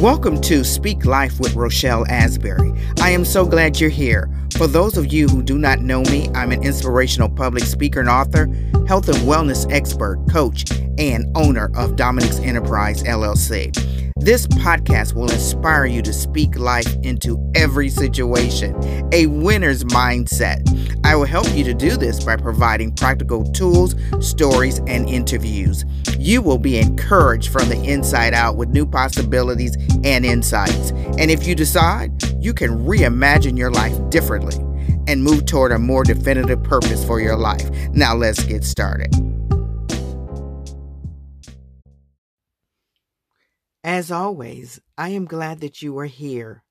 Welcome to Speak Life with Rochelle Asbury. I am so glad you're here. For those of you who do not know me, I'm an inspirational public speaker and author, health and wellness expert, coach, and owner of Dominique's Enterprise LLC. This podcast will inspire you to speak life into every situation, a winner's mindset. I will help you to do this by providing practical tools, stories, and interviews. You will be encouraged from the inside out with new possibilities and insights. And if you decide, you can reimagine your life differently and move toward a more definitive purpose for your life. Now, let's get started. As always, I am glad that you are here.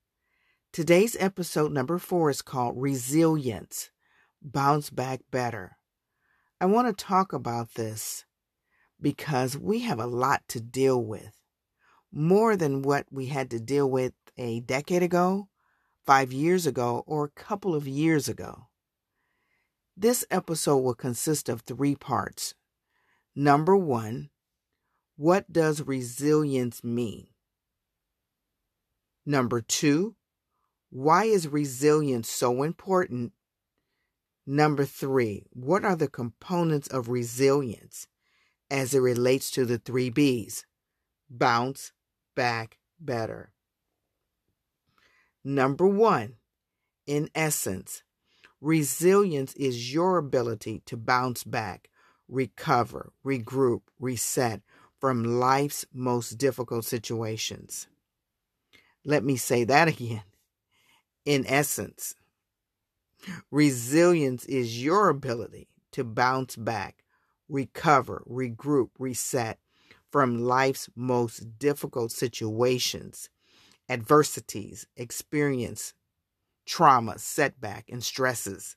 Today's episode number four is called Resilience Bounce Back Better. I want to talk about this because we have a lot to deal with. More than what we had to deal with a decade ago, five years ago, or a couple of years ago. This episode will consist of three parts. Number one, what does resilience mean? Number two, why is resilience so important? Number three, what are the components of resilience? as it relates to the three B's bounce back better. Number one, in essence, resilience is your ability to bounce back, recover, regroup, reset from life's most difficult situations. Let me say that again. In essence, resilience is your ability to bounce back, recover, regroup, reset from life's most difficult situations, adversities, experience, trauma, setback, and stresses.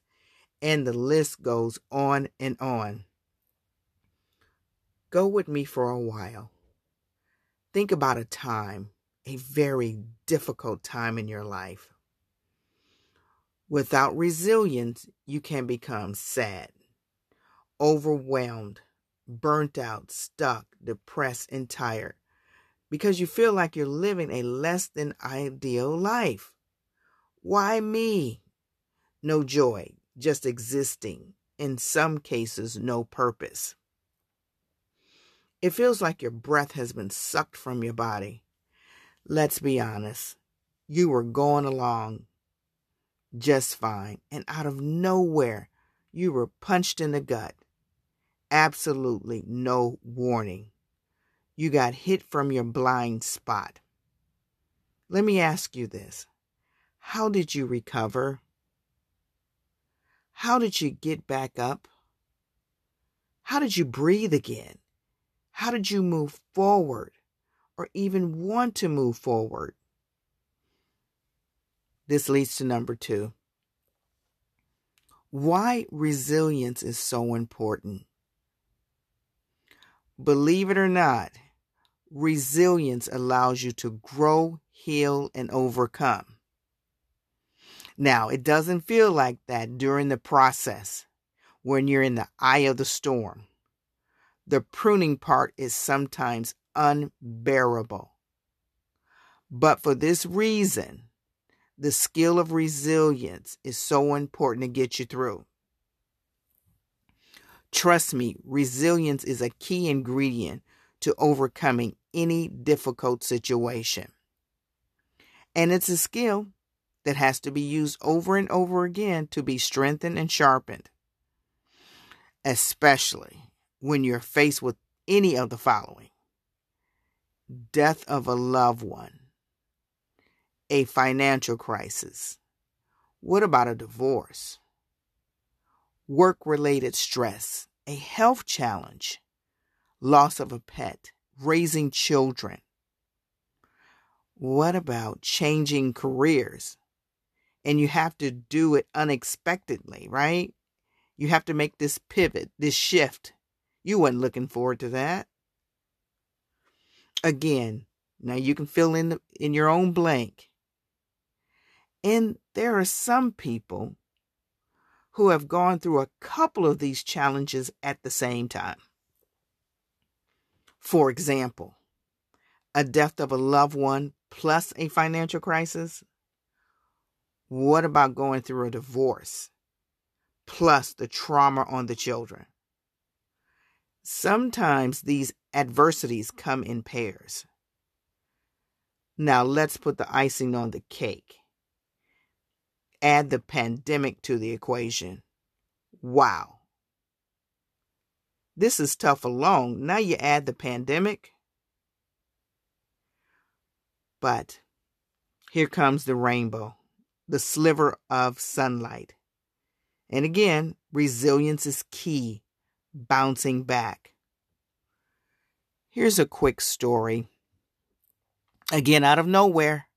And the list goes on and on. Go with me for a while. Think about a time, a very difficult time in your life. Without resilience, you can become sad, overwhelmed, burnt out, stuck, depressed, and tired because you feel like you're living a less than ideal life. Why me? No joy, just existing. In some cases, no purpose. It feels like your breath has been sucked from your body. Let's be honest. You were going along just fine, and out of nowhere, you were punched in the gut absolutely no warning. You got hit from your blind spot. Let me ask you this How did you recover? How did you get back up? How did you breathe again? How did you move forward or even want to move forward? This leads to number two. Why resilience is so important. Believe it or not, resilience allows you to grow, heal, and overcome. Now, it doesn't feel like that during the process when you're in the eye of the storm. The pruning part is sometimes unbearable. But for this reason, the skill of resilience is so important to get you through. Trust me, resilience is a key ingredient to overcoming any difficult situation. And it's a skill that has to be used over and over again to be strengthened and sharpened, especially when you're faced with any of the following death of a loved one, a financial crisis. What about a divorce? work related stress, a health challenge, loss of a pet, raising children. What about changing careers? And you have to do it unexpectedly, right? You have to make this pivot, this shift. You weren't looking forward to that. Again, now you can fill in the, in your own blank. And there are some people who have gone through a couple of these challenges at the same time. For example, a death of a loved one plus a financial crisis? What about going through a divorce plus the trauma on the children? Sometimes these adversities come in pairs. Now let's put the icing on the cake. Add the pandemic to the equation. Wow. This is tough alone. Now you add the pandemic. But here comes the rainbow, the sliver of sunlight. And again, resilience is key, bouncing back. Here's a quick story. Again, out of nowhere,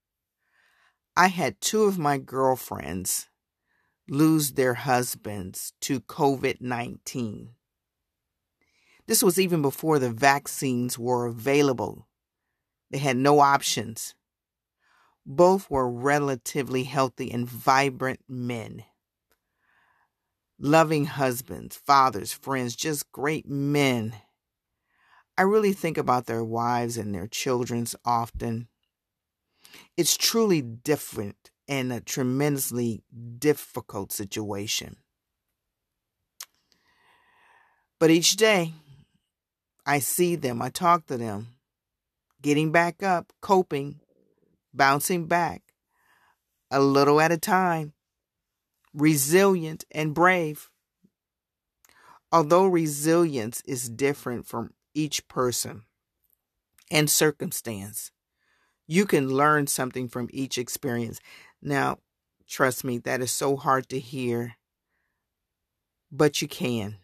I had two of my girlfriends lose their husbands to COVID 19. This was even before the vaccines were available. They had no options. Both were relatively healthy and vibrant men. Loving husbands, fathers, friends, just great men. I really think about their wives and their children's often. It's truly different and a tremendously difficult situation. But each day, I see them, I talk to them, getting back up, coping, bouncing back, a little at a time, resilient and brave. Although resilience is different from each person and circumstance, you can learn something from each experience. Now, trust me, that is so hard to hear, but you can.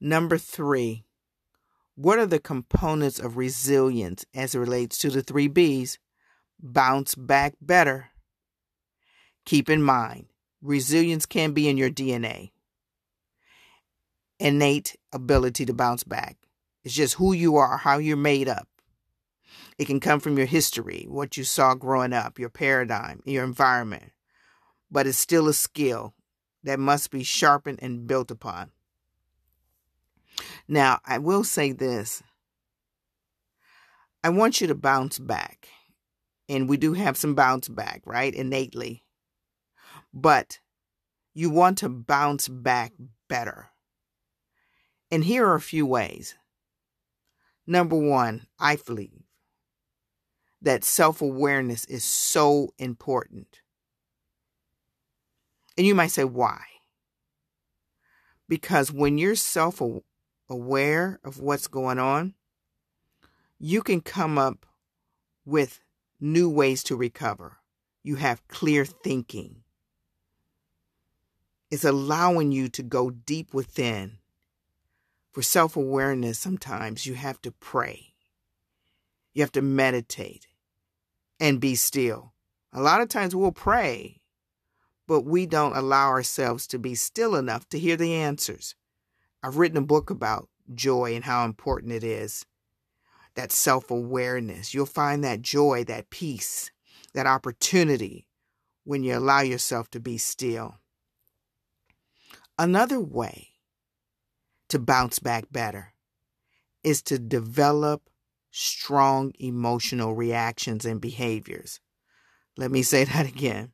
Number three, what are the components of resilience as it relates to the three B's? Bounce back better. Keep in mind, resilience can be in your DNA. Innate ability to bounce back. It's just who you are, how you're made up. It can come from your history, what you saw growing up, your paradigm, your environment. But it's still a skill that must be sharpened and built upon. Now, I will say this I want you to bounce back. And we do have some bounce back, right? Innately. But you want to bounce back better. And here are a few ways. Number one, I believe that self awareness is so important. And you might say, why? Because when you're self aware of what's going on, you can come up with new ways to recover. You have clear thinking. It's allowing you to go deep within. For self awareness, sometimes you have to pray, you have to meditate and be still. A lot of times we'll pray, but we don't allow ourselves to be still enough to hear the answers. I've written a book about joy and how important it is. That self awareness. You'll find that joy, that peace, that opportunity when you allow yourself to be still. Another way to bounce back better is to develop strong emotional reactions and behaviors. Let me say that again.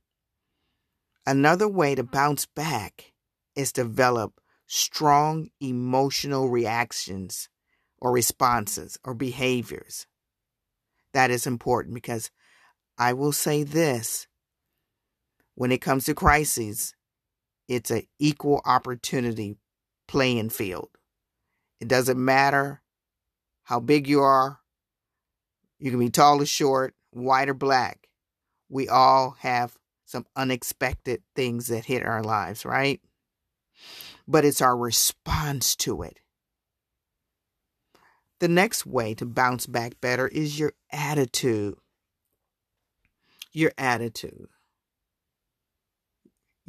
Another way to bounce back is to develop strong emotional reactions or responses or behaviors. That is important because I will say this when it comes to crises, it's an equal opportunity playing field. It doesn't matter how big you are, you can be tall or short, white or black. We all have some unexpected things that hit our lives, right? but it's our response to it. The next way to bounce back better is your attitude. Your attitude.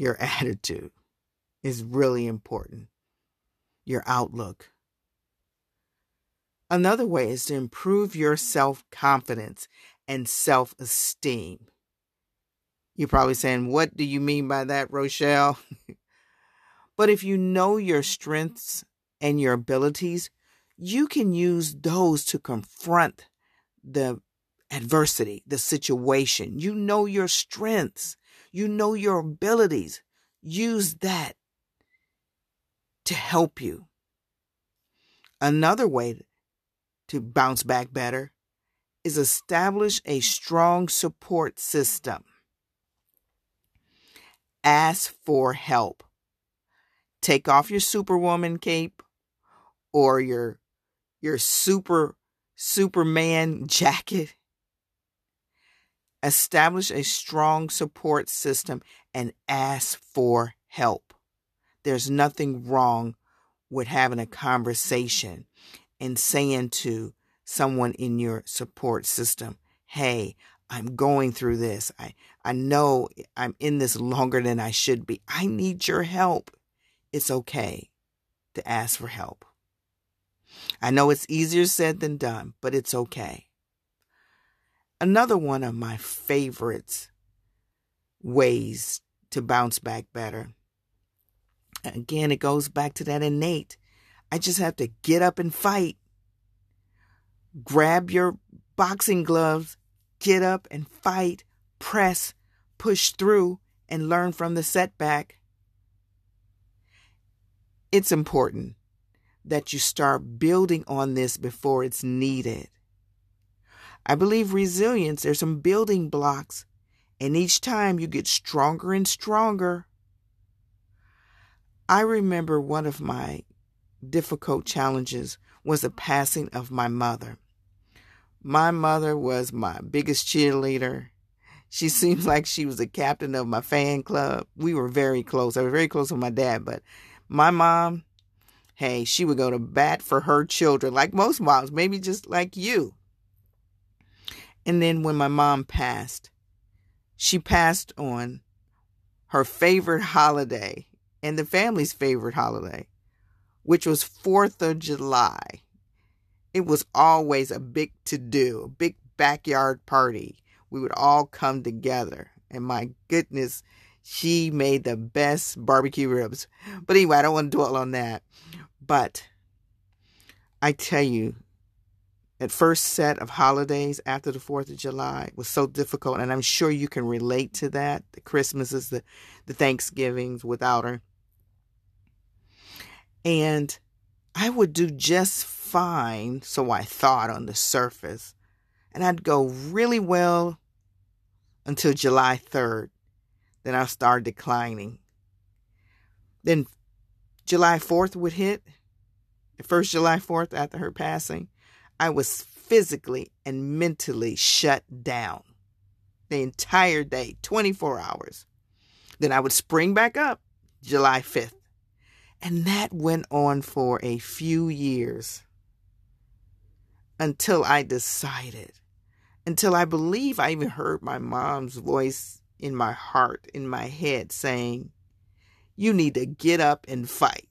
Your attitude is really important. Your outlook. Another way is to improve your self confidence and self esteem. You're probably saying, What do you mean by that, Rochelle? But if you know your strengths and your abilities, you can use those to confront the adversity, the situation. You know your strengths. You know your abilities. Use that to help you. Another way to bounce back better is establish a strong support system. Ask for help. Take off your superwoman cape or your your super superman jacket. Establish a strong support system and ask for help. There's nothing wrong with having a conversation and saying to someone in your support system, hey, I'm going through this. I, I know I'm in this longer than I should be. I need your help. It's okay to ask for help. I know it's easier said than done, but it's okay. Another one of my favorites ways to bounce back better. Again, it goes back to that innate. I just have to get up and fight grab your boxing gloves, get up and fight, press, push through, and learn from the setback. It's important that you start building on this before it's needed. I believe resilience, there's some building blocks, and each time you get stronger and stronger. I remember one of my difficult challenges was the passing of my mother. My mother was my biggest cheerleader. She seems like she was the captain of my fan club. We were very close. I was very close with my dad, but my mom, hey, she would go to bat for her children, like most moms, maybe just like you. And then when my mom passed, she passed on her favorite holiday and the family's favorite holiday, which was 4th of July it was always a big to do, a big backyard party. We would all come together. And my goodness, she made the best barbecue ribs. But anyway, I don't want to dwell on that. But I tell you, that first set of holidays after the 4th of July was so difficult. And I'm sure you can relate to that. The Christmases, the, the Thanksgivings without her. And I would do just fine, so I thought on the surface. And I'd go really well until July 3rd. Then I start declining. Then July 4th would hit. The first July 4th after her passing, I was physically and mentally shut down the entire day, 24 hours. Then I would spring back up July 5th. And that went on for a few years until I decided, until I believe I even heard my mom's voice in my heart, in my head, saying, You need to get up and fight.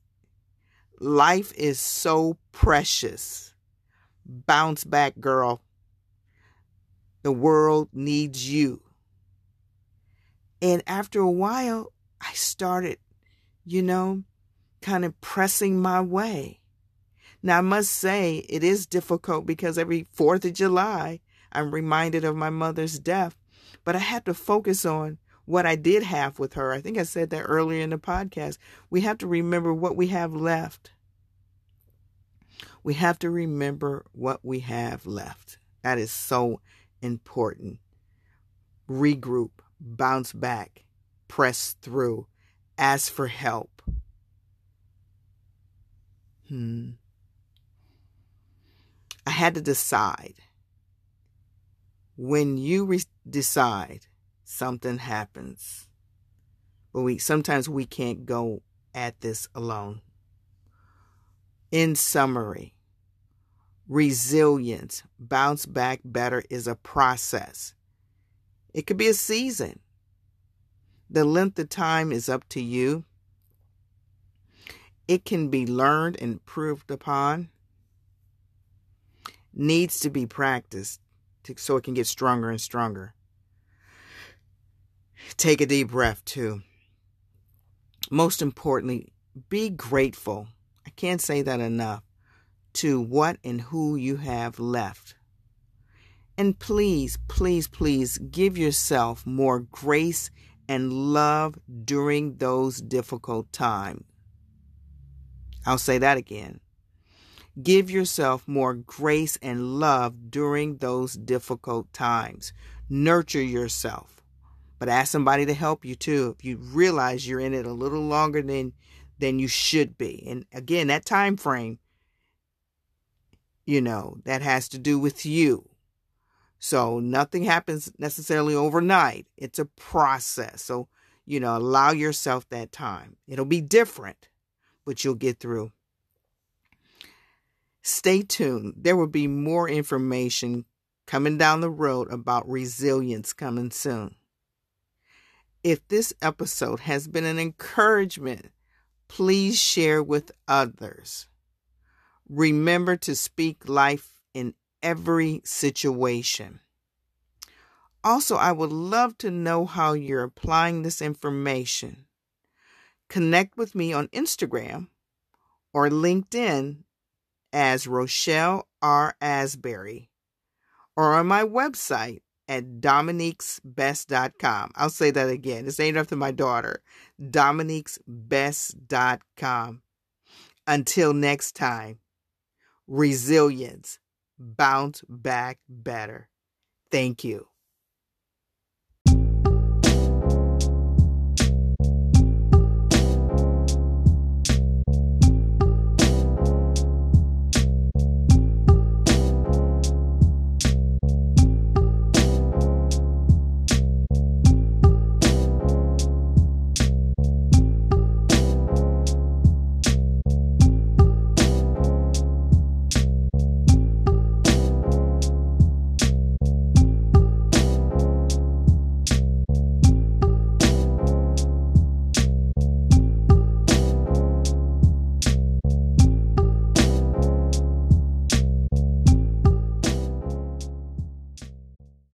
Life is so precious. Bounce back, girl. The world needs you. And after a while, I started, you know, kind of pressing my way. Now, I must say it is difficult because every 4th of July, I'm reminded of my mother's death. But I had to focus on what I did have with her. I think I said that earlier in the podcast. We have to remember what we have left. We have to remember what we have left. That is so important. Regroup, bounce back, press through, ask for help. Hmm. I had to decide. When you re- decide, something happens. But we sometimes we can't go at this alone. In summary, resilience, bounce back better is a process. It could be a season. The length of time is up to you. It can be learned and improved upon needs to be practiced to, so it can get stronger and stronger. Take a deep breath, too. Most importantly, be grateful. I can't say that enough to what and who you have left. And please, please, please give yourself more grace and love during those difficult times. I'll say that again. Give yourself more grace and love during those difficult times. Nurture yourself. But ask somebody to help you too if you realize you're in it a little longer than than you should be. And again, that time frame you know, that has to do with you. So nothing happens necessarily overnight. It's a process. So, you know, allow yourself that time. It'll be different, but you'll get through. Stay tuned. There will be more information coming down the road about resilience coming soon. If this episode has been an encouragement, please share with others. Remember to speak life in every situation. Also, I would love to know how you're applying this information. Connect with me on Instagram or LinkedIn as Rochelle R. Asbury or on my website at dominiquesbest.com. I'll say that again. It's named after my daughter, dominiquesbest.com. Until next time, resilience, bounce back better. Thank you.